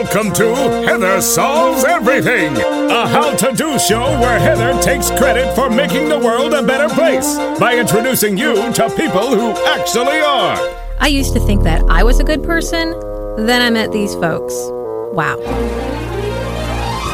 Welcome to Heather Solves Everything, a how to do show where Heather takes credit for making the world a better place by introducing you to people who actually are. I used to think that I was a good person. Then I met these folks. Wow.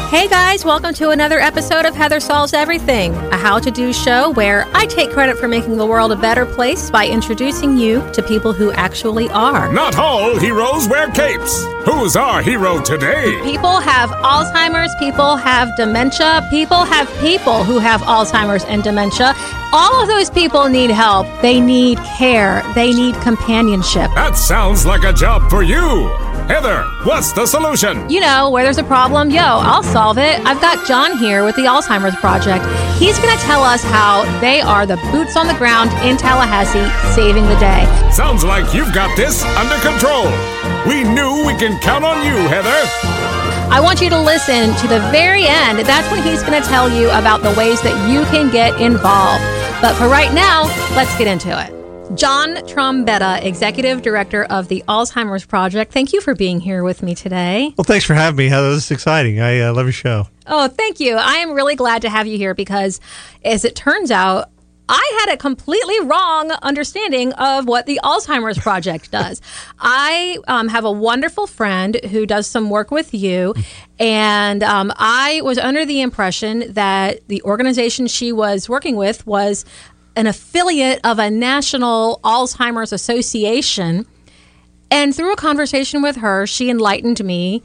Hey guys, welcome to another episode of Heather Solves Everything, a how to do show where I take credit for making the world a better place by introducing you to people who actually are. Not all heroes wear capes. Who's our hero today? People have Alzheimer's, people have dementia, people have people who have Alzheimer's and dementia. All of those people need help. They need care, they need companionship. That sounds like a job for you. Heather, what's the solution? You know, where there's a problem, yo, I'll solve it. I've got John here with the Alzheimer's Project. He's going to tell us how they are the boots on the ground in Tallahassee saving the day. Sounds like you've got this under control. We knew we can count on you, Heather. I want you to listen to the very end. That's when he's going to tell you about the ways that you can get involved. But for right now, let's get into it. John Trombetta, Executive Director of the Alzheimer's Project. Thank you for being here with me today. Well, thanks for having me, Heather. This is exciting. I uh, love your show. Oh, thank you. I am really glad to have you here because, as it turns out, I had a completely wrong understanding of what the Alzheimer's Project does. I um, have a wonderful friend who does some work with you, and um, I was under the impression that the organization she was working with was an affiliate of a national Alzheimer's association. And through a conversation with her, she enlightened me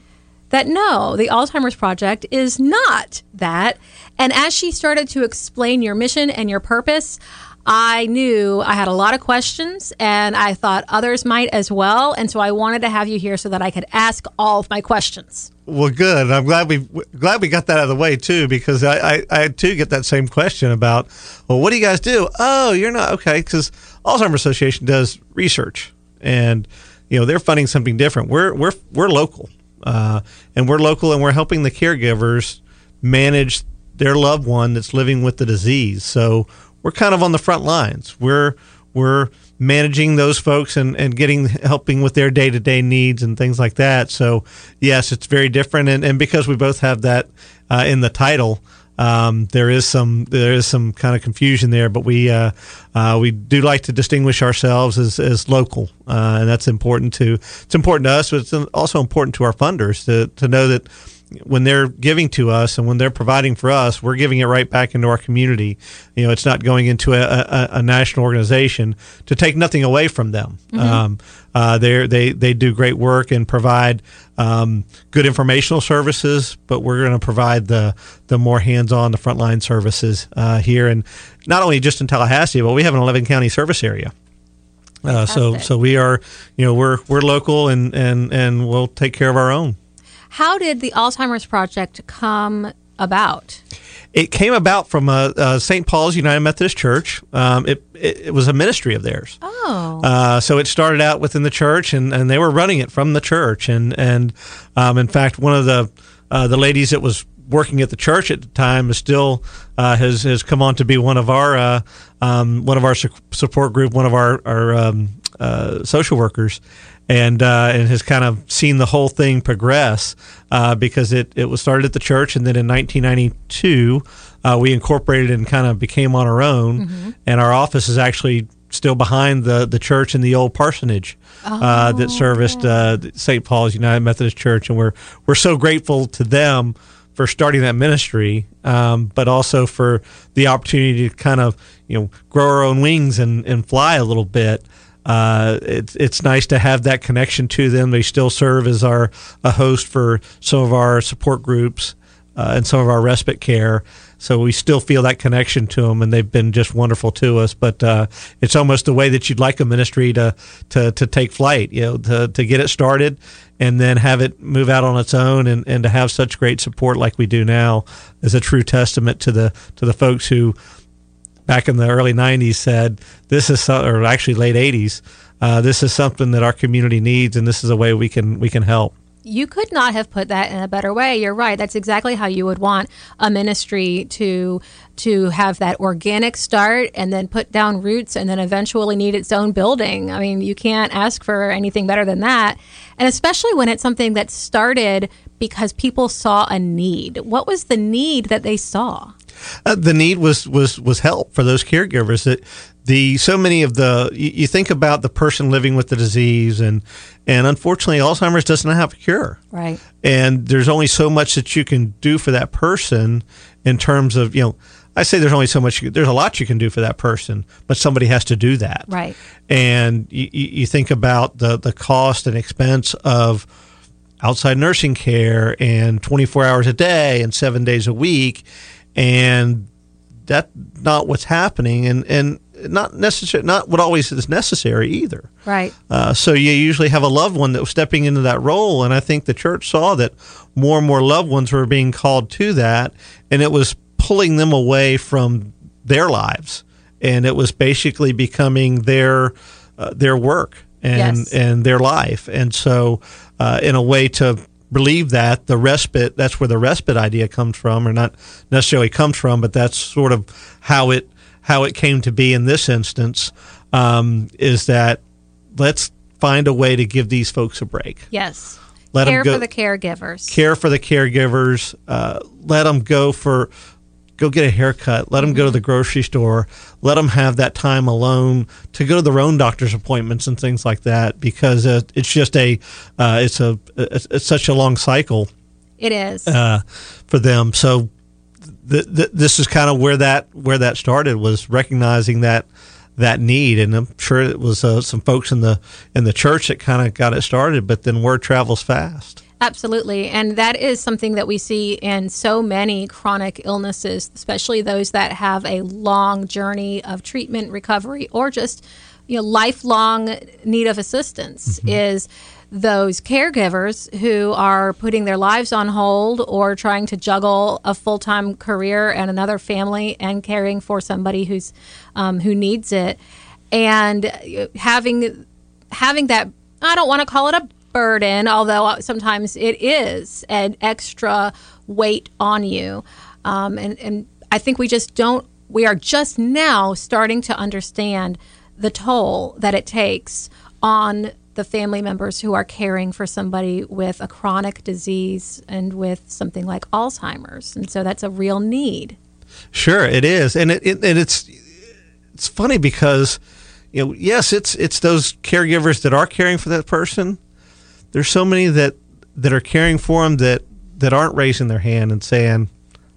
that no, the Alzheimer's Project is not that. And as she started to explain your mission and your purpose, I knew I had a lot of questions and I thought others might as well. And so I wanted to have you here so that I could ask all of my questions. Well, good. I'm glad we glad we got that out of the way too, because I, I, I too get that same question about, well, what do you guys do? Oh, you're not okay, because Alzheimer's Association does research, and you know they're funding something different. We're we're we're local, uh, and we're local, and we're helping the caregivers manage their loved one that's living with the disease. So we're kind of on the front lines. We're we're managing those folks and, and getting helping with their day to day needs and things like that. So yes, it's very different, and, and because we both have that uh, in the title. Um, there is some there is some kind of confusion there, but we uh, uh, we do like to distinguish ourselves as, as local, uh, and that's important to it's important to us, but it's also important to our funders to to know that when they're giving to us and when they're providing for us, we're giving it right back into our community. You know, it's not going into a, a, a national organization to take nothing away from them. Mm-hmm. Um, uh, they they they do great work and provide um, good informational services, but we're going to provide the the more hands-on, the frontline services uh, here, and not only just in Tallahassee, but we have an 11 county service area. Uh, so so we are, you know, we're we're local and and and we'll take care of our own. How did the Alzheimer's Project come about? It came about from uh, uh, St. Paul's United Methodist Church. Um, it, it, it, was a ministry of theirs. Oh. Uh, so it started out within the church, and, and they were running it from the church. And and um, in fact, one of the uh, the ladies that was working at the church at the time is still uh, has has come on to be one of our uh, um, one of our support group, one of our our um, social workers and uh, and has kind of seen the whole thing progress uh, because it, it was started at the church and then in 1992 uh, we incorporated and kind of became on our own mm-hmm. and our office is actually still behind the, the church in the old parsonage uh, oh. that serviced uh, St. Paul's United Methodist Church and we're we're so grateful to them for starting that ministry, um, but also for the opportunity to kind of you know grow our own wings and, and fly a little bit uh, it's it's nice to have that connection to them. They still serve as our a host for some of our support groups uh, and some of our respite care. So we still feel that connection to them, and they've been just wonderful to us. But uh, it's almost the way that you'd like a ministry to to, to take flight, you know, to, to get it started and then have it move out on its own, and, and to have such great support like we do now is a true testament to the to the folks who back in the early 90s said this is or actually late 80s uh, this is something that our community needs and this is a way we can we can help you could not have put that in a better way. You're right. That's exactly how you would want a ministry to to have that organic start and then put down roots and then eventually need its own building. I mean, you can't ask for anything better than that. And especially when it's something that started because people saw a need. What was the need that they saw? Uh, the need was was was help for those caregivers that the so many of the you, you, think about the person living with the disease and and unfortunately alzheimer's doesn't have a cure. Right. And there's only so much that you can do for that person in terms of you know i say there's only so much there's a lot you can do for that person but somebody has to do that. Right. And you, you think about the the cost and expense of outside nursing care and 24 hours a day and seven days a week and that's not what's happening and and not necessary not what always is necessary either. Right. Uh, so you usually have a loved one that was stepping into that role and i think the church saw that more and more loved ones were being called to that and it was pulling them away from their lives and it was basically becoming their uh, their work and yes. and their life. And so uh, in a way to believe that the respite that's where the respite idea comes from or not necessarily comes from but that's sort of how it how it came to be in this instance um, is that let's find a way to give these folks a break. Yes. Let care them go, for the caregivers. Care for the caregivers uh, let them go for go get a haircut let them go to the grocery store let them have that time alone to go to their own doctor's appointments and things like that because uh, it's just a uh, it's a it's, it's, such a long cycle it is. uh, for them. So th- th- this is kind of where that where that started was recognizing that that need. And I'm sure it was uh, some folks in the in the church that kind of got it started but then word travels fast Absolutely. And that is something that we see in so many chronic illnesses, especially those that have a long journey of treatment, recovery, or just you know lifelong need of assistance mm-hmm. is those caregivers who are putting their lives on hold or trying to juggle a full-time career and another family and caring for somebody who's um, who needs it and having having that I don't want to call it a burden, although sometimes it is an extra weight on you. Um, and, and I think we just don't, we are just now starting to understand the toll that it takes on the family members who are caring for somebody with a chronic disease and with something like Alzheimer's. And so that's a real need. Sure, it is. And, it, it and it's, it's funny because, you know, yes, it's, it's those caregivers that are caring for that person there's so many that that are caring for them that that aren't raising their hand and saying,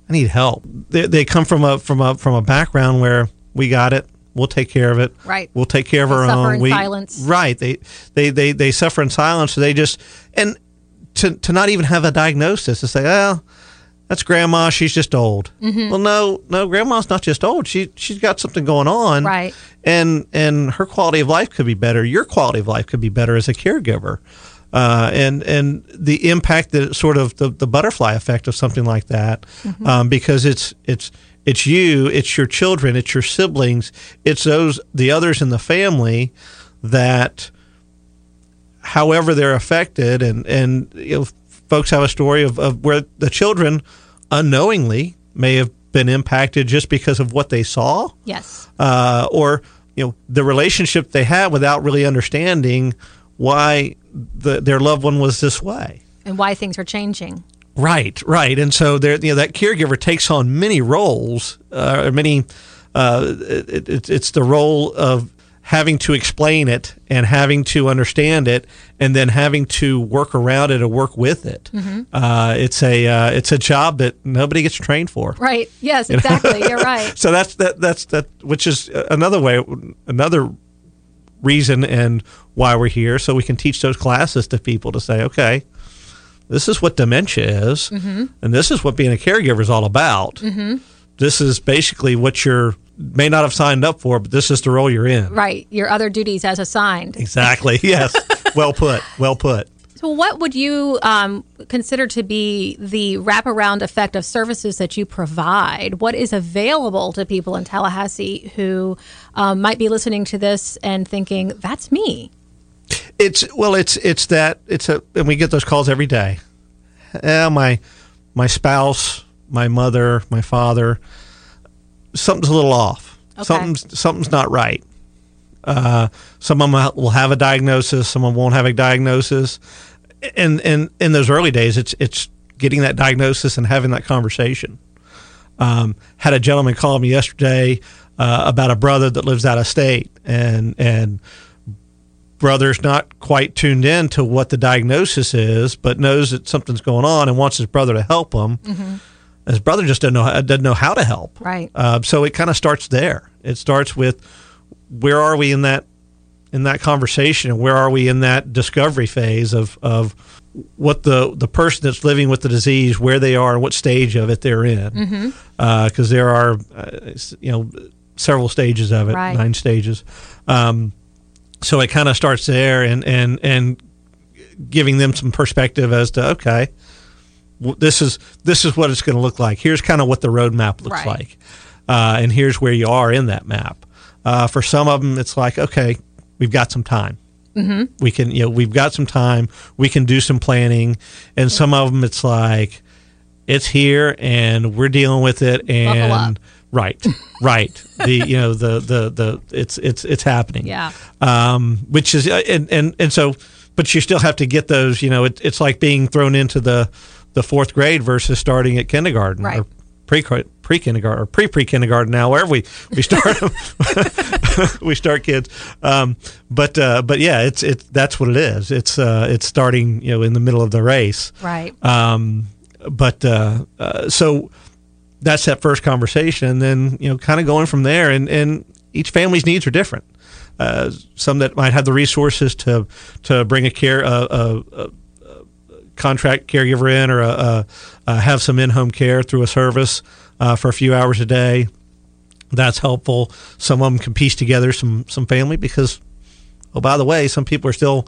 "I need help." They, they come from a from a from a background where we got it. We'll take care of it. Right. We'll take care of they our suffer own. In we, silence. Right. They, they they they suffer in silence. So they just and to to not even have a diagnosis to say, "Well, that's grandma. She's just old." Mm-hmm. Well, no, no, grandma's not just old. She she's got something going on. Right. And and her quality of life could be better. Your quality of life could be better as a caregiver uh, and and the impact that sort of the, the butterfly effect of something like that, mm-hmm. um, because it's it's it's you, it's your children, it's your siblings, it's those the others in the family that, however they're affected, and and you know, folks have a story of, of where the children unknowingly may have been impacted just because of what they saw, yes, uh, or you know the relationship they had without really understanding why the, their loved one was this way and why things are changing. Right, right, and so there, you know, that caregiver takes on many roles, uh, many. Uh, it, it, it's the role of having to explain it and having to understand it, and then having to work around it or work with it. Mm-hmm. Uh, it's a uh, it's a job that nobody gets trained for. Right. Yes. Exactly. You are right. so that's that. That's that. Which is another way. Another reason and why we're here so we can teach those classes to people to say, okay, this is what dementia is, mm-hmm. and this is what being a caregiver is all about. Mm-hmm. This is basically what you're may not have signed up for, but this is the role you're in. Right, your other duties as assigned. Exactly. Yes. well put. Well put. So, what would you um, consider to be the wraparound effect of services that you provide? What is available to people in Tallahassee who um, might be listening to this and thinking, that's me? It's well, it's it's that it's a, and we get those calls every day. Eh, my my spouse, my mother, my father, something's a little off. Okay. Something's something's not right. Uh, some of them will have a diagnosis, some of them won't have a diagnosis. And and in those early days, it's it's getting that diagnosis and having that conversation. Um, had a gentleman call me yesterday uh, about a brother that lives out of state, and and brother's not quite tuned in to what the diagnosis is, but knows that something's going on and wants his brother to help him. His brother just doesn't know doesn't know how to help. Right. Uh, so it kind of starts there. It starts with where are we in that in that conversation, and where are we in that discovery phase of of what the the person that's living with the disease, where they are, and what stage of it they're in. Because there are, uh, you know, several stages of it, Right. nine stages. Um, so it kind of starts there, and and and giving them some perspective as to okay, w- this is this is what it's going to look like. Here's kind of what the roadmap looks Right. like, uh, and here's where you are in that map. Uh, for some of them, it's like okay, we've got some time. Mm-hmm. We can, you know, we've got some time. We can do some planning, and some of them, it's like it's here and we're dealing with it, and right, right. the you know the the the it's it's it's happening Yeah. um, which is uh, and, and and so, but you still have to get those. You know, it, it's like being thrown into the the fourth grade versus starting at kindergarten Right. or pre pre kindergarten or pre pre kindergarten. Now, wherever we we start we start kids. Um, but uh, but yeah, it's it's that's what it is. It's uh, it's starting you know in the middle of the race. Right. Um, but uh, uh, so that's that first conversation, and then you know, kind of going from there. And, and each family's needs are different. Uh, some that might have the resources to to bring a care a, a contract caregiver in, or a, a, a have some in home care through a service uh, for a few hours a day. That's helpful. Some of them can piece together some some family because, oh by the way, some people are still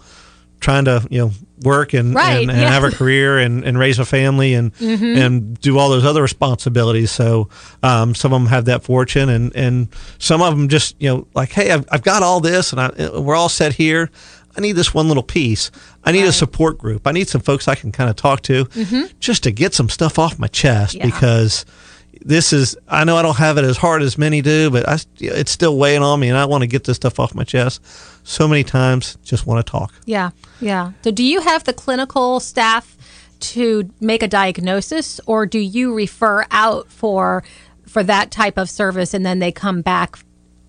trying to you know work and Right, and, and yeah. have a career and, and raise a family and and do all those other responsibilities. So um, some of them have that fortune, and and some of them just you know like, hey, I've, I've got all this, and I, we're all set here. I need this one little piece. I need a support group. I need some folks I can kind of talk to mm-hmm. just to get some stuff off my chest Yeah. because this is I know I don't have it as hard as many do, but I, it's still weighing on me, and I want to get this stuff off my chest. So many times, just want to talk. Yeah, yeah. So, do you have the clinical staff to make a diagnosis, or do you refer out for for that type of service, and then they come back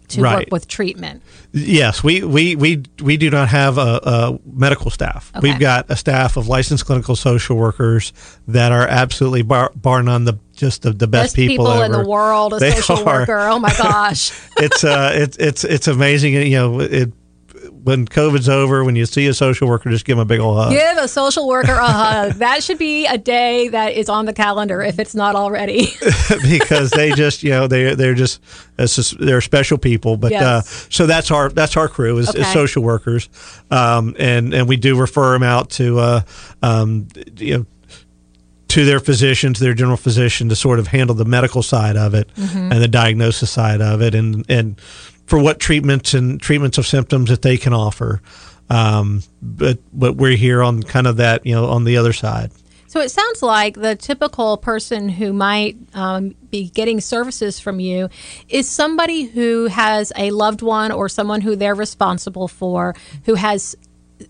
to work with treatment? Yes, we we we, we do not have a, a medical staff. Okay. We've got a staff of licensed clinical social workers that are absolutely bar, bar none the just the, the best, Best people, in ever. the world, a They social are. worker. Oh my gosh. it's uh it's it's it's amazing. You know, it when COVID's over, when you see a social worker, just give them a big old hug. Give a social worker a hug. That should be a day that is on the calendar if it's not already. because they just you know they they're just just they're special people but Yes. uh so that's our that's our crew is, is social workers um and and we do refer them out to uh um you know to their physician to their general physician to sort of handle the medical side of it Mm-hmm. and the diagnosis side of it and and for what treatments and treatments of symptoms that they can offer. Um but but we're here on kind of that you know on the other side. So it sounds like the typical person who might um, be getting services from you is somebody who has a loved one or someone who they're responsible for who has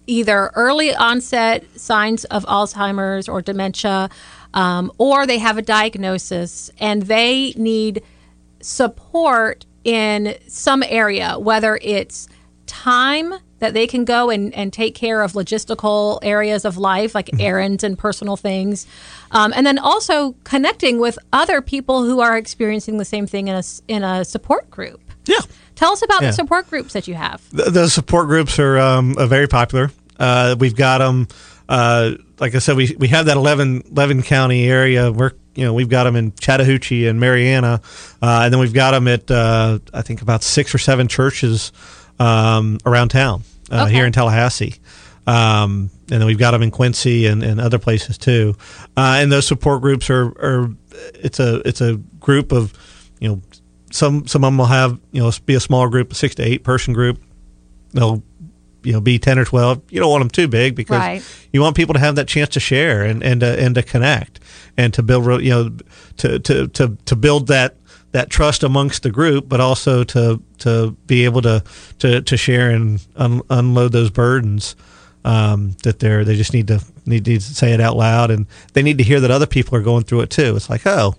either early onset signs of Alzheimer's or dementia, um, or they have a diagnosis and they need support in some area, whether it's time that they can go and, and take care of logistical areas of life, like errands and personal things. Um, and then also connecting with other people who are experiencing the same thing in a, in a support group. yeah Tell us about Yeah. the support groups that you have. the, the support groups are um, uh, very popular. Uh, we've got them. Uh, like I said, we, we have that 11, 11 county area. We're you know we've got them in Chattahoochee and Marianna, uh, and then we've got them at uh, I think about six or seven churches um, around town uh, Okay. here in Tallahassee. Um, and then we've got them in Quincy and, and other places too. Uh, and those support groups are, are it's a it's a group of you know some some of them will have you know be a small group, a six to eight person group. They'll you know be 10 or 12 you don't want them too big because Right. you want people to have that chance to share and and to, and to connect and to build you know to to to to build that that trust amongst the group but also to to be able to to to share and un, unload those burdens um, that they're they just need to need to say it out loud and they need to hear that other people are going through it too it's like oh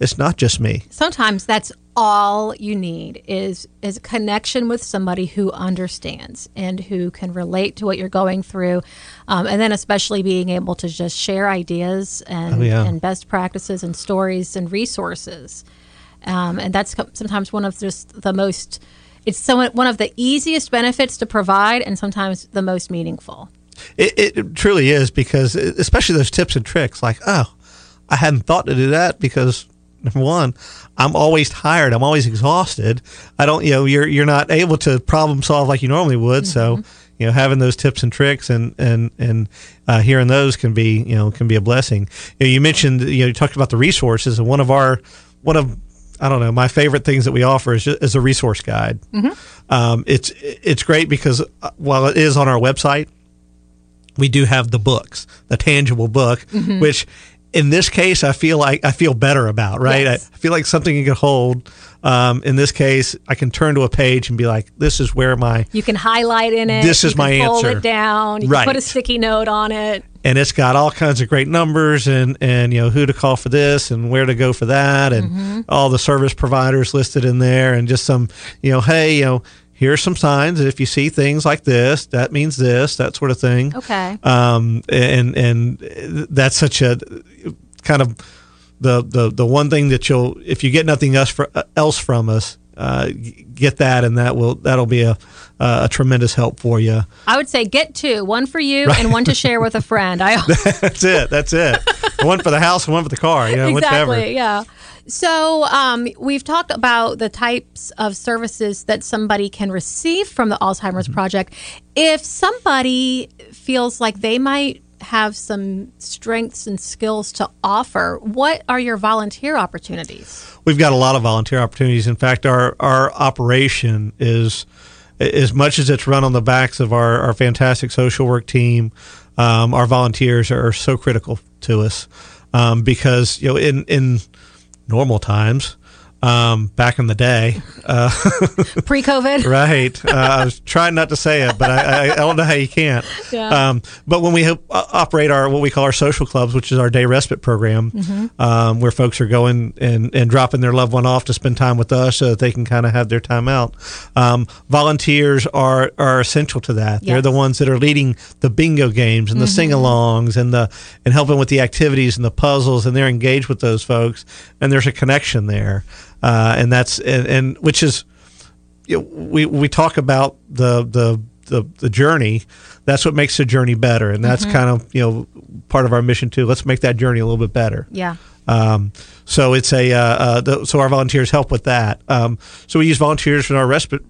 it's not just me sometimes that's all you need is is a connection with somebody who understands and who can relate to what you're going through um, and then especially being able to just share ideas and, Oh, yeah. and best practices and stories and resources um, and that's sometimes one of just the most it's so one of the easiest benefits to provide and sometimes the most meaningful It, it, it truly is because, especially those tips and tricks, like, oh, I hadn't thought to do that because number one, I'm always tired. I'm always exhausted. I don't, you know, you're you're not able to problem solve like you normally would. So, you know, having those tips and tricks and and and uh, hearing those can be, you know, can be a blessing. You, know, you mentioned, you know, you talked about the resources, and one of our one of I don't know. My favorite things that we offer is, is a resource guide. Um, it's it's great because uh, while it is on our website, we do have the books, the tangible book, which in this case I feel like I feel better about. Right, Yes. I feel like something you can hold. Um, in this case, I can turn to a page and be like, "This is where my," you can highlight in it This is my pull answer. it down you Right. can put a sticky note on it and it's got all kinds of great numbers and and you know who to call for this and where to go for that and all the service providers listed in there and just some you know hey you know here's some signs that if you see things like this that means this that sort of thing Okay. um and and that's such a kind of the the the one thing that you'll if you get nothing else for, else from us uh, get that and that will that'll be a a tremendous help for you I would say get two, one for you and one to share with a friend. I that's it that's it one for the house and one for the car you know exactly, yeah. So um, we've talked about the types of services that somebody can receive from the Alzheimer's Mm-hmm. Project. If somebody feels like they might have some strengths and skills to offer, what are your volunteer opportunities? we've got a lot of volunteer opportunities. In fact, our our operation is as much as it's run on the backs of our, our fantastic social work team. Um, our volunteers are so critical to us um, because you know in in normal times. Um, back in the day, uh, Pre COVID? right? Uh, I was trying not to say it, but I, I, I don't know how you can't. Yeah. Um, but when we uh, operate our what we call our social clubs, which is our day respite program, Mm-hmm. um, where folks are going and, and dropping their loved one off to spend time with us, so that they can kind of have their time out. Um, volunteers are are essential to that. They're the ones that are leading the bingo games and the Mm-hmm. sing-alongs and the and helping with the activities and the puzzles, and they're engaged with those folks, and there's a connection there, uh, and that's and, and which is you know, we we talk about the the the, the journey. That's what makes the journey better, and that's kind of you know part of our mission too. Let's make that journey a little bit better. Yeah. Um, so it's a uh, uh, the, so our volunteers help with that. Um, so we use volunteers for our respite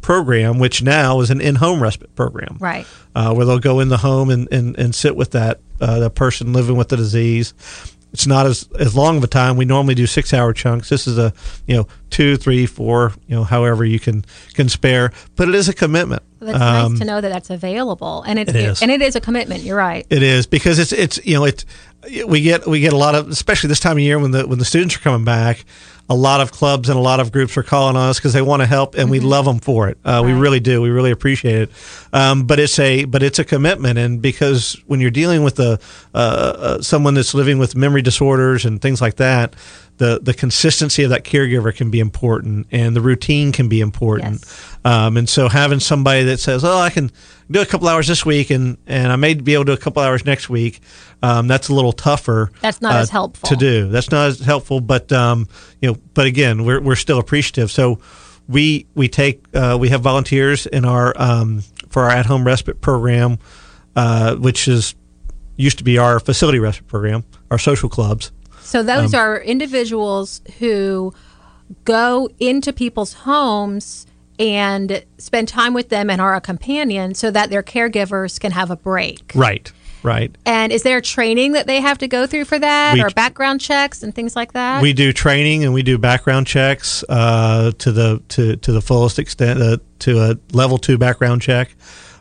program, which now is an in-home respite program Right. uh, where they'll go in the home and, and, and sit with that uh, the person living with the disease. It's not as, as long of a time. We normally do six hour chunks. This is a you know two, three, four, you know however you can can spare. But it is a commitment. That's Um, nice to know that that's available, and it, It is. and it is a commitment. You're right. It is because it's it's you know it we get we get a lot of especially this time of year when the when the students are coming back. A lot of clubs and a lot of groups are calling on us because they want to help, and we love them for it. Uh, We really do. We really appreciate it. Um, but it's a but it's a commitment, and because when you're dealing with a uh, uh, someone that's living with memory disorders and things like that, the the consistency of that caregiver can be important, and the routine can be important. Yes. Um, and so having somebody that says, "Oh, I can do a couple hours this week, and and I may be able to do a couple hours next week," um, that's a little tougher. uh, That's not as helpful. to do. That's not as helpful, but um, you know, but again, we're we're still appreciative. So we we take uh, we have volunteers in our um, for our at home respite program, uh, which is used to be our facility respite program, our social clubs. So Um, those are individuals who go into people's homes and spend time with them and are a companion so that their caregivers can have a break. Right. right. And is there training that they have to go through for that, We- or background checks and things like that? We do training and we do background checks uh, to the to, to the fullest extent uh, to a level two background check,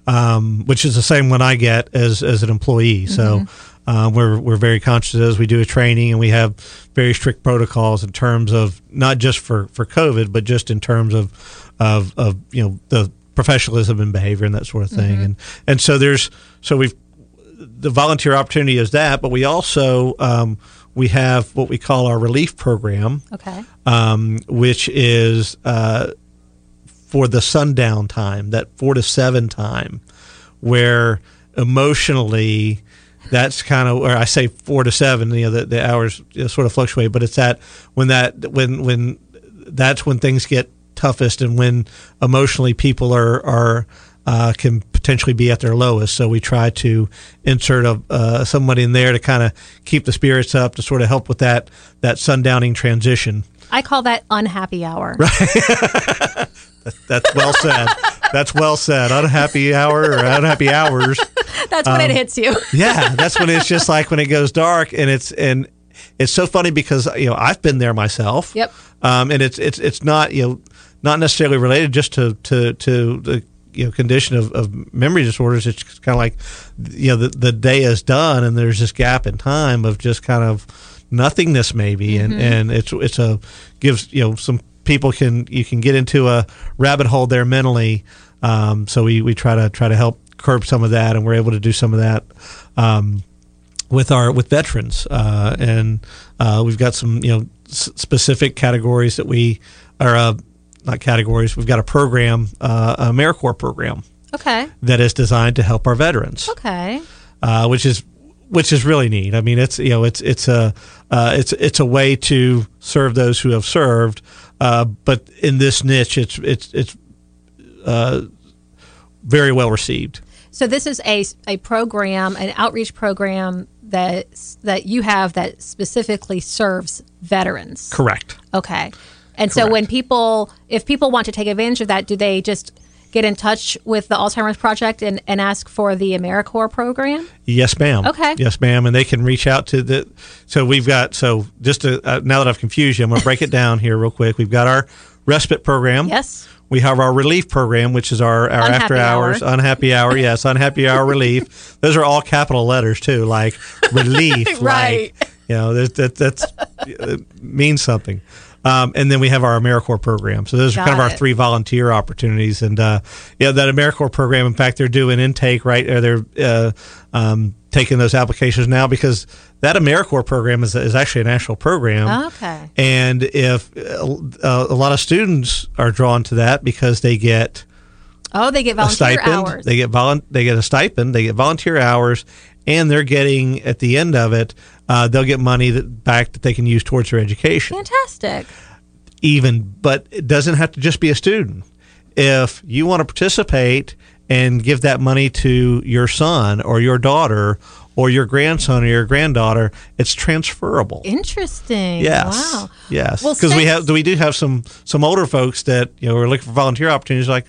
um, which is the same one I get as as an employee. So uh, we're we're very conscious as we do a training and we have very strict protocols in terms of not just for, for COVID, but just in terms of of, of you know the professionalism and behavior and that sort of thing. And and so there's so we've the volunteer opportunity is that, but we also um, we have what we call our relief program, okay. um, which is uh, for the sundown time, that four to seven time, where emotionally that's kind of where I say four to seven. You know, the, the hours you know, sort of fluctuate, but it's that when that when when that's when things get toughest and when emotionally people are are uh, can potentially be at their lowest. So we try to insert a uh, somebody in there to kind of keep the spirits up to sort of help with that that sundowning transition. I call that unhappy hour. That's well said. That's well said. Unhappy hour or unhappy hours. That's when Um, it hits you. Yeah, that's when it's just like when it goes dark, and it's and it's so funny because you know I've been there myself. Yep. Um, and it's it's it's not you know not necessarily related just to to to the you know condition of, of memory disorders. It's kind of like you know the the day is done, and there's this gap in time of just kind of nothingness maybe, and and it's it's a gives you know some people can you can get into a rabbit hole there mentally. Um, so we we try to try to help curb some of that, and we're able to do some of that. Um, with our with veterans, uh, and uh, we've got some you know s- specific categories that we are uh, not categories. We've got a program, uh, a AmeriCorps program Okay. that is designed to help our veterans, Okay. uh, which is which is really neat. I mean, it's you know it's it's a uh, it's it's a way to serve those who have served, uh, but in this niche, it's it's it's uh, very well received. So this is a, a program, an outreach program that that you have that specifically serves veterans. Correct. Okay. And so when people, if people want to take advantage of that, do they just get in touch with the Alzheimer's Project and, and ask for the AmeriCorps program? Yes, ma'am. Okay. Yes, ma'am. And they can reach out to the. So we've got. So just to, uh, now that I've confused you, I'm going to break it down here real quick. We've got our respite program. Yes. We have our relief program, which is our, our Unhappy after hours hour. unhappy hour. Yes, unhappy hour relief. Those are all capital letters too, like relief. Right. Like, you know, that, that that's means something. Um, and then we have our AmeriCorps program. So those are kind of Got our three volunteer opportunities. And uh, yeah, that AmeriCorps program. In fact, they're doing intake right. Or they're uh, um, taking those applications now because that AmeriCorps program is, is actually a national program. Okay. And if uh, a lot of students are drawn to that because they get Oh, they get a volunteer stipend, hours. they get volun- they get a stipend, they get volunteer hours, and they're getting at the end of it, uh, they'll get money that back that they can use towards their education. Fantastic. Even, but it doesn't have to just be a student. If you want to participate and give that money to your son or your daughter or your grandson or your granddaughter, it's transferable. Interesting. Yes. Wow. Yes. Well, Because we have we do have some some older folks that you know are looking for volunteer opportunities. Like,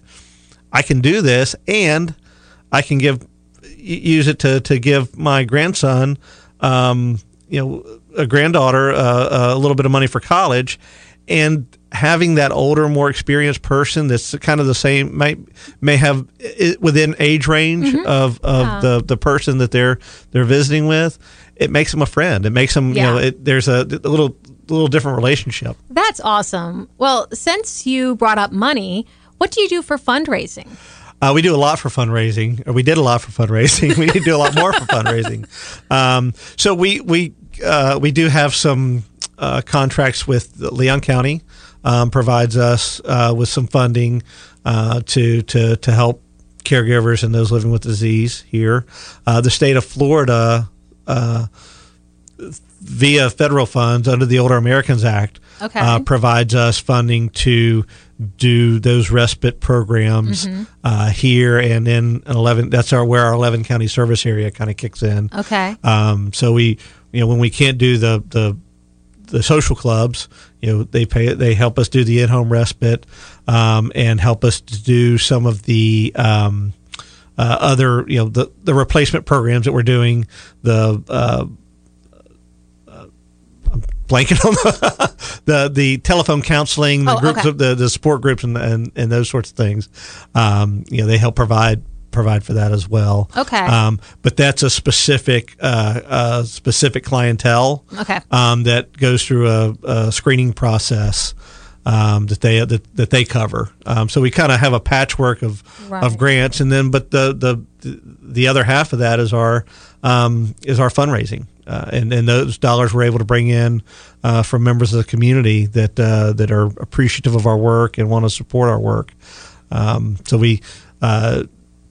I can do this, and I can give use it to to give my grandson, um, you know, a granddaughter uh, a little bit of money for college, and having that older, more experienced person that's kind of the same might may have within age range Mm-hmm. of, of the the person that they're they're visiting with. It makes them a friend. It makes them, you know, it, there's a, a little little different relationship. That's awesome. Well, since you brought up money, what do you do for fundraising? Uh, we do a lot for fundraising, or we did a lot for fundraising. we need to do a lot more for fundraising. Um, so we we uh, we do have some uh, contracts with Leon County. Um, provides us uh, with some funding uh, to to to help caregivers and those living with disease here. Uh, the state of Florida. Uh, via federal funds under the Older Americans Act, Okay. uh, provides us funding to do those respite programs Mm-hmm. uh, here and in eleven. That's our where our eleven county service area kind of kicks in. Okay. Um, so we, you know, when we can't do the the the social clubs, you know, they pay they help us do the in home respite um, and help us to do some of the um, uh, other you know the the replacement programs that we're doing the. Uh, blanket on the, the the telephone counseling, the Oh, groups okay. of the, the support groups and, and and those sorts of things. Um, you know, they help provide provide for that as well. Okay. Um, but that's a specific uh, uh, specific clientele. Okay. Um, that goes through a, a screening process. Um, that they that, that they cover, um, so we kind of have a patchwork of Right. of grants, and then but the the the other half of that is our um, is our fundraising, uh, and and those dollars we're able to bring in uh, from members of the community that uh, that are appreciative of our work and want to support our work. Um, so we uh,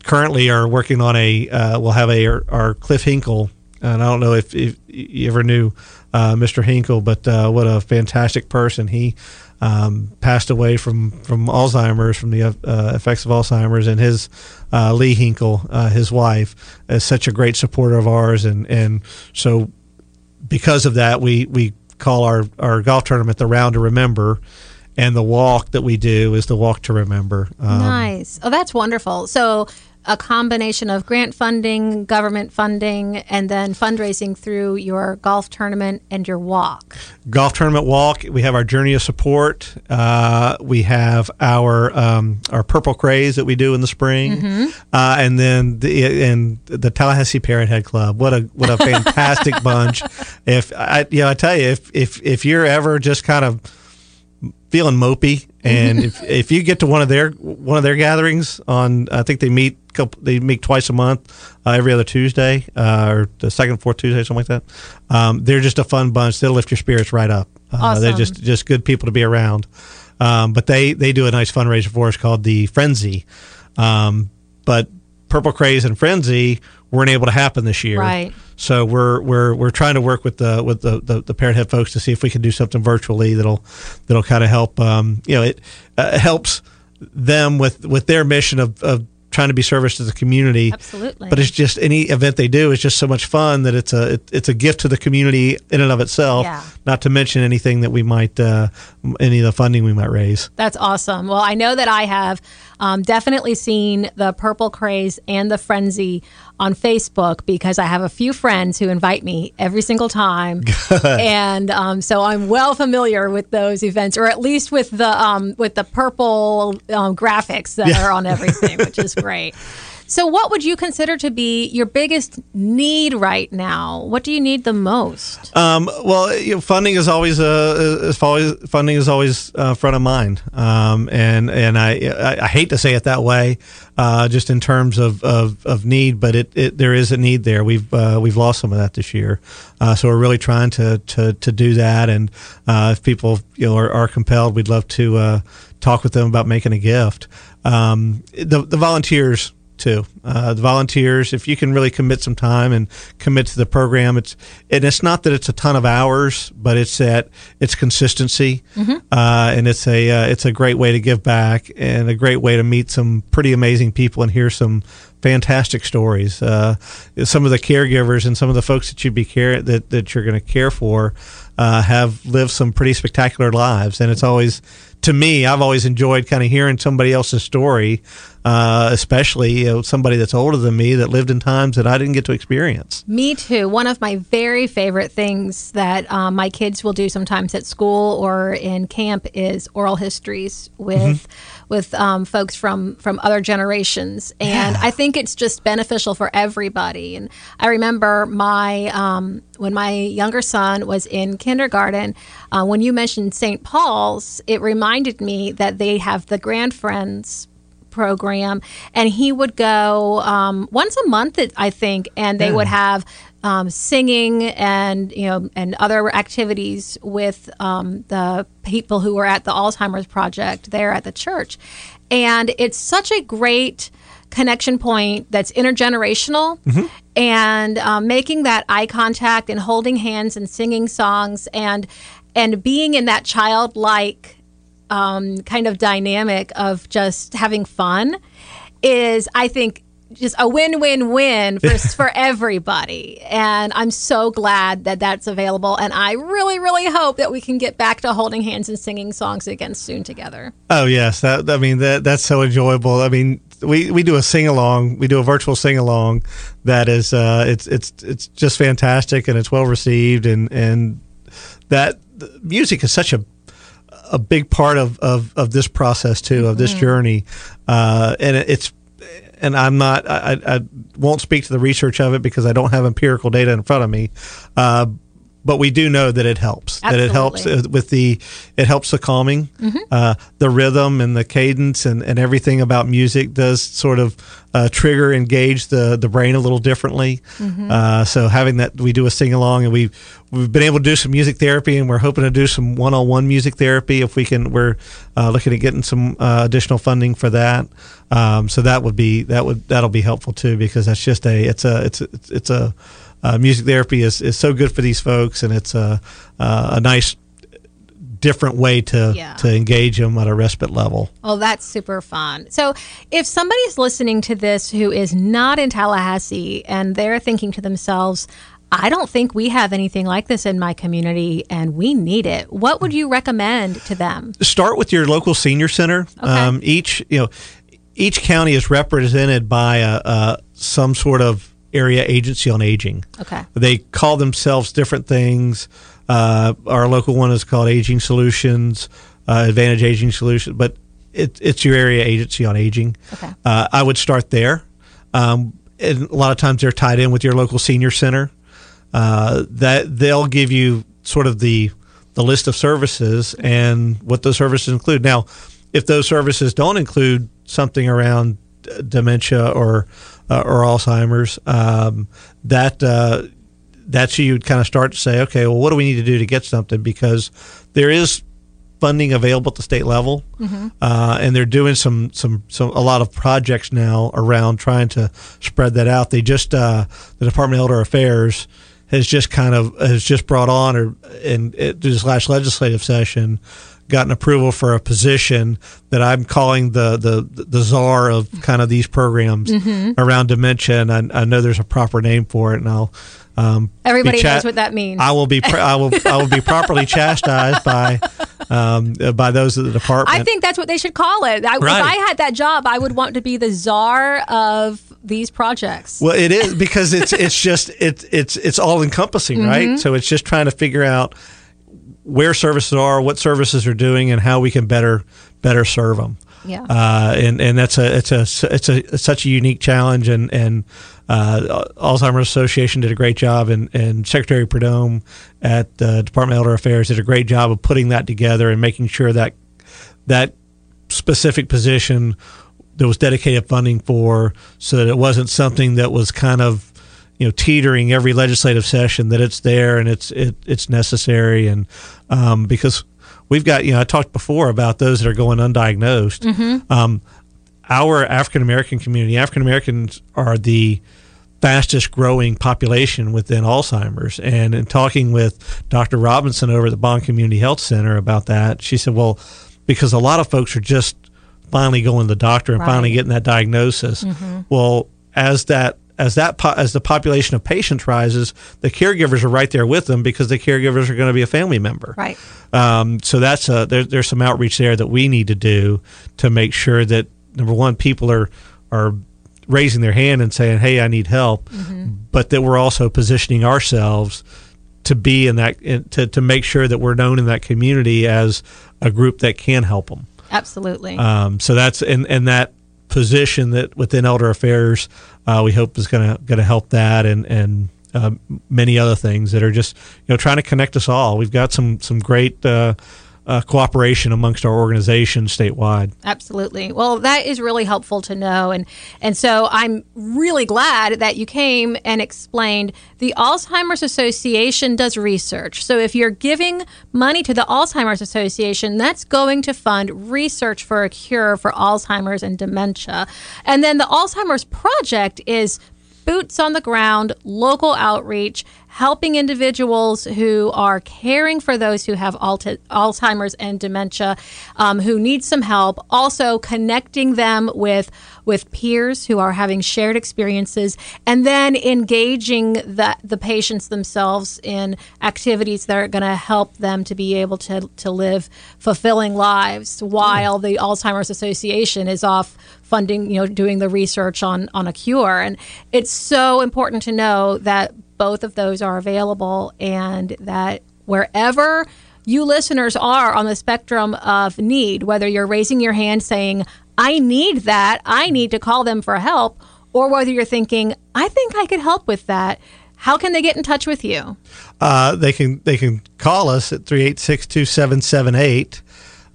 currently are working on a uh, we'll have a our Cliff Hinkle, and I don't know if, if you ever knew uh, Mr. Hinkle, but uh, what a fantastic person he. Um, passed away from, from Alzheimer's, from the uh, effects of Alzheimer's, and his uh, Lee Hinkle, uh, his wife, is such a great supporter of ours, and and so because of that, we we call our our golf tournament the Round to Remember, and the walk that we do is the Walk to Remember. Um, nice. Oh, that's wonderful. So a combination of grant funding, government funding, and then fundraising through your golf tournament and your walk. golf tournament walk. We have our journey of support. Uh, we have our um, our purple craze that we do in the spring, uh, and then the and the Tallahassee Parrothead Club. What a what a fantastic bunch! If I you know I tell you if if if you're ever just kind of feeling mopey and if, if you get to one of their one of their gatherings on I think they meet couple they meet twice a month uh, every other Tuesday uh, or the second fourth Tuesday something like that. Um, they're just a fun bunch. They'll lift your spirits right up. Uh, they're just just good people to be around. Um, but they they do a nice fundraiser for us called the Frenzy. Um, but Purple Craze and Frenzy weren't able to happen this year. Right. So we're we're we're trying to work with the with the the, the Parrot Head folks to see if we can do something virtually that'll that'll kind of help. Um, you know, it uh, helps them with with their mission of, of trying to be service to the community. Absolutely. But it's just any event they do is just so much fun that it's a it, it's a gift to the community in and of itself. Yeah. Not to mention anything that we might uh, any of the funding we might raise. That's awesome. Well, I know that I have um, definitely seen the Purple Craze and the Frenzy on Facebook because I have a few friends who invite me every single time, and um, so I'm well familiar with those events, or at least with the um, with the purple um, graphics that Yeah. are on everything, which is great. So, what would you consider to be your biggest need right now? What do you need the most? Um, well, you know, funding is always uh, is always funding is always uh, front of mind, um, and and I, I I hate to say it that way, uh, just in terms of, of, of need, but it, it there is a need there. We've uh, we've lost some of that this year, uh, so we're really trying to to, to do that. And uh, if people you know are, are compelled, we'd love to uh, talk with them about making a gift. Um, the the volunteers too. Uh, the volunteers, if you can really commit some time and commit to the program, it's and it's not that it's a ton of hours, but it's that it's consistency, uh, and it's a uh, it's a great way to give back and a great way to meet some pretty amazing people and hear some fantastic stories. Uh, some of the caregivers and some of the folks that you'd be care that that you're going to care for uh, have lived some pretty spectacular lives, and it's always to me, I've always enjoyed kind of hearing somebody else's story, uh, especially you know, somebody that's older than me that lived in times that I didn't get to experience. Me too. One of my very favorite things that um, my kids will do sometimes at school or in camp is oral histories with with um, folks from from other generations, and I think it's just beneficial for everybody. And I remember my um, when my younger son was in kindergarten. Uh, when you mentioned St. Paul's, it reminded me that they have the Grand Friends program and he would go um, once a month i think and they would have um, singing and you know and other activities with um, the people who were at the alzheimer's project there at the church. And it's such a great connection point that's intergenerational and um, making that eye contact and holding hands and singing songs and and being in that childlike um, kind of dynamic of just having fun is, I think, just a win-win-win for for everybody. And I'm so glad that that's available. And I really, really hope that we can get back to holding hands and singing songs again soon together. Oh yes, that I mean that that's so enjoyable. I mean, we, we do a sing along. We do a virtual sing along that is uh, it's it's it's just fantastic and it's well received and and that music is such a a big part of, of, of this process too of this journey uh, and it, it's and I'm not I, I won't speak to the research of it because I don't have empirical data in front of me. Uh, but we do know that it helps that it helps uh, with the it helps the calming uh, the rhythm and the cadence and, and everything about music does sort of uh, trigger engage the the brain a little differently. Uh, so having that we do a sing along and we've we've been able to do some music therapy and we're hoping to do some one-on-one music therapy if we can we're uh, looking at getting some uh, additional funding for that. Um, so that would be that would that'll be helpful too because that's just a it's a it's a, it's a uh, music therapy is, is so good for these folks, and it's a uh, a nice different way to Yeah. to engage them at a respite level. Oh, that's super fun. So, if somebody's listening to this who is not in Tallahassee and they're thinking to themselves, I don't think we have anything like this in my community and we need it, what would you recommend to them? Start with your local senior center. Um, each you know each county is represented by a, a some sort of area agency on aging. Okay. They call themselves different things. Uh, our local one is called Aging Solutions, uh, Advantage Aging Solutions, but it, it's your area agency on aging. Okay. Uh, I would start there. Um, and a lot of times they're tied in with your local senior center. Uh, that they'll give you sort of the the list of services and what those services include. Now, if those services don't include something around dementia or uh, or Alzheimer's, um, that uh, that's you would kind of start to say, okay, well, what do we need to do to get something? Because there is funding available at the state level, uh, and they're doing some, some some a lot of projects now around trying to spread that out. They just uh, the Department of Elder Affairs has just kind of has just brought on or in it, this last legislative session gotten approval for a position that I'm calling the the the czar of kind of these programs around dementia, and I, I know there's a proper name for it, and I'll. Um, Everybody cha- knows what that means. I will be pr- I will I will be properly chastised by um, by those of the department. I think that's what they should call it. I, Right. If I had that job, I would want to be the czar of these projects. Well, it is because it's it's just it's it's it's all encompassing, Mm-hmm. right? So it's just trying to figure out where services are, what services are doing, and how we can better better serve them. Yeah. Uh, and and that's a it's a it's a it's such a unique challenge, and and uh, Alzheimer's Association did a great job, and and Secretary Prudom at the Department of Elder Affairs did a great job of putting that together and making sure that that specific position there was dedicated funding for so that it wasn't something that was kind of you know teetering every legislative session that it's there and it's it, it's necessary and um, because we've got you know I talked before about those that are going undiagnosed um, our African American community African Americans are the fastest growing population within Alzheimer's. And in talking with Dr. Robinson over at the Bond Community Health Center about that, she said, well, because a lot of folks are just finally going to the doctor and finally getting that diagnosis. Well, as that as that po- as the population of patients rises, the caregivers are right there with them because the caregivers are going to be a family member. Right. Um, so that's a, there, there's some outreach there that we need to do to make sure that number one, people are are raising their hand and saying, "Hey, I need help," but that we're also positioning ourselves to be in that to to make sure that we're known in that community as a group that can help them. Absolutely. Um, so that's and and that position that within Elder Affairs, uh, we hope is going to going to help that and and uh, many other things that are just you know trying to connect us all. We've got some some great. Uh, uh, cooperation amongst our organization statewide. Absolutely. Well, that is really helpful to know, and and so I'm really glad that you came and explained. The Alzheimer's Association does research. So if you're giving money to the Alzheimer's Association, that's going to fund research for a cure for Alzheimer's and dementia, and then the Alzheimer's Project is boots on the ground, local outreach, helping individuals who are caring for those who have Alzheimer's and dementia, um, who need some help. Also connecting them with with peers who are having shared experiences, and then engaging the the patients themselves in activities that are going to help them to be able to to live fulfilling lives while the Alzheimer's Association is off funding, you know, doing the research on on a cure. And it's so important to know that both of those are available and that wherever you listeners are on the spectrum of need, whether you're raising your hand saying, I need that, I need to call them for help, or whether you're thinking, I think I could help with that. How can they get in touch with you? Uh, they can they can call us at 386-2778.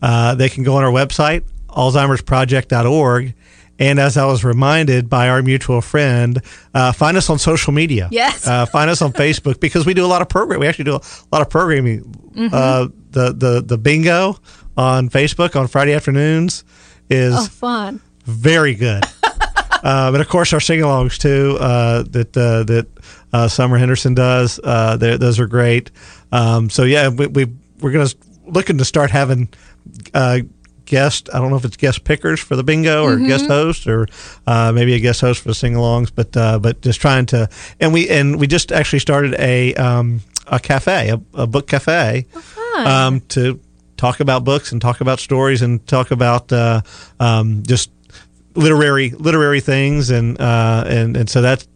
Uh, they can go on our website, alzheimersproject.org. And as I was reminded by our mutual friend, uh, find us on social media. Yes. Uh, find us on Facebook because we do a lot of program. We actually do a lot of programming. Mm-hmm. Uh, the the the bingo on Facebook on Friday afternoons is Oh, fun. very good. um, and of course, our sing-alongs too uh, that uh, that uh, Summer Henderson does. Uh, those are great. Um, so yeah, we, we we're gonna looking to start having. Uh, Guest, I don't know if it's guest pickers for the bingo or guest host or uh, maybe a guest host for the sing-alongs, but uh, but just trying to and we and we just actually started a um, a cafe, a, a book cafe, um, to talk about books and talk about stories and talk about uh, um, just literary literary things and uh, and and so that's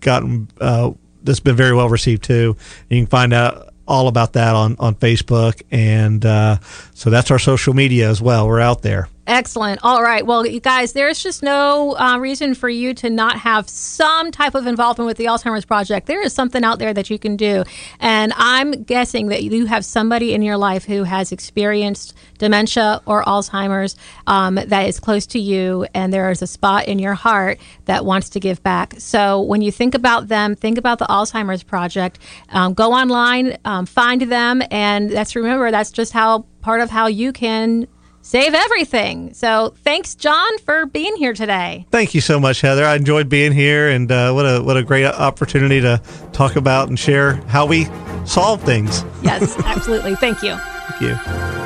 gotten uh, that's been very well received too. You can find out all about that on on Facebook and uh, so that's our social media as well. We're out there. Excellent. All right. Well, you guys, there's just no uh, reason for you to not have some type of involvement with the Alzheimer's Project. There is something out there that you can do. And I'm guessing that you have somebody in your life who has experienced dementia or Alzheimer's um, that is close to you, and there is a spot in your heart that wants to give back. So when you think about them, think about the Alzheimer's Project. Um, go online, um, find them, and that's remember, that's just how part of how you can save everything. So thanks, John, for being here today. Thank you so much, Heather. I enjoyed being here, and uh, what a what a great opportunity to talk about and share how we solve things. Yes, absolutely. Thank you. Thank you.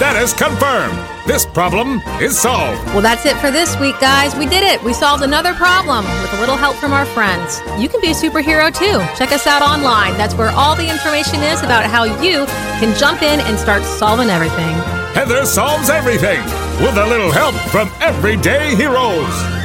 Status confirmed. This problem is solved. Well, that's it for this week, guys. We did it. We solved another problem with a little help from our friends. You can be a superhero too. Check us out online. That's where all the information is about how you can jump in and start solving everything. Heather solves everything with a little help from everyday heroes.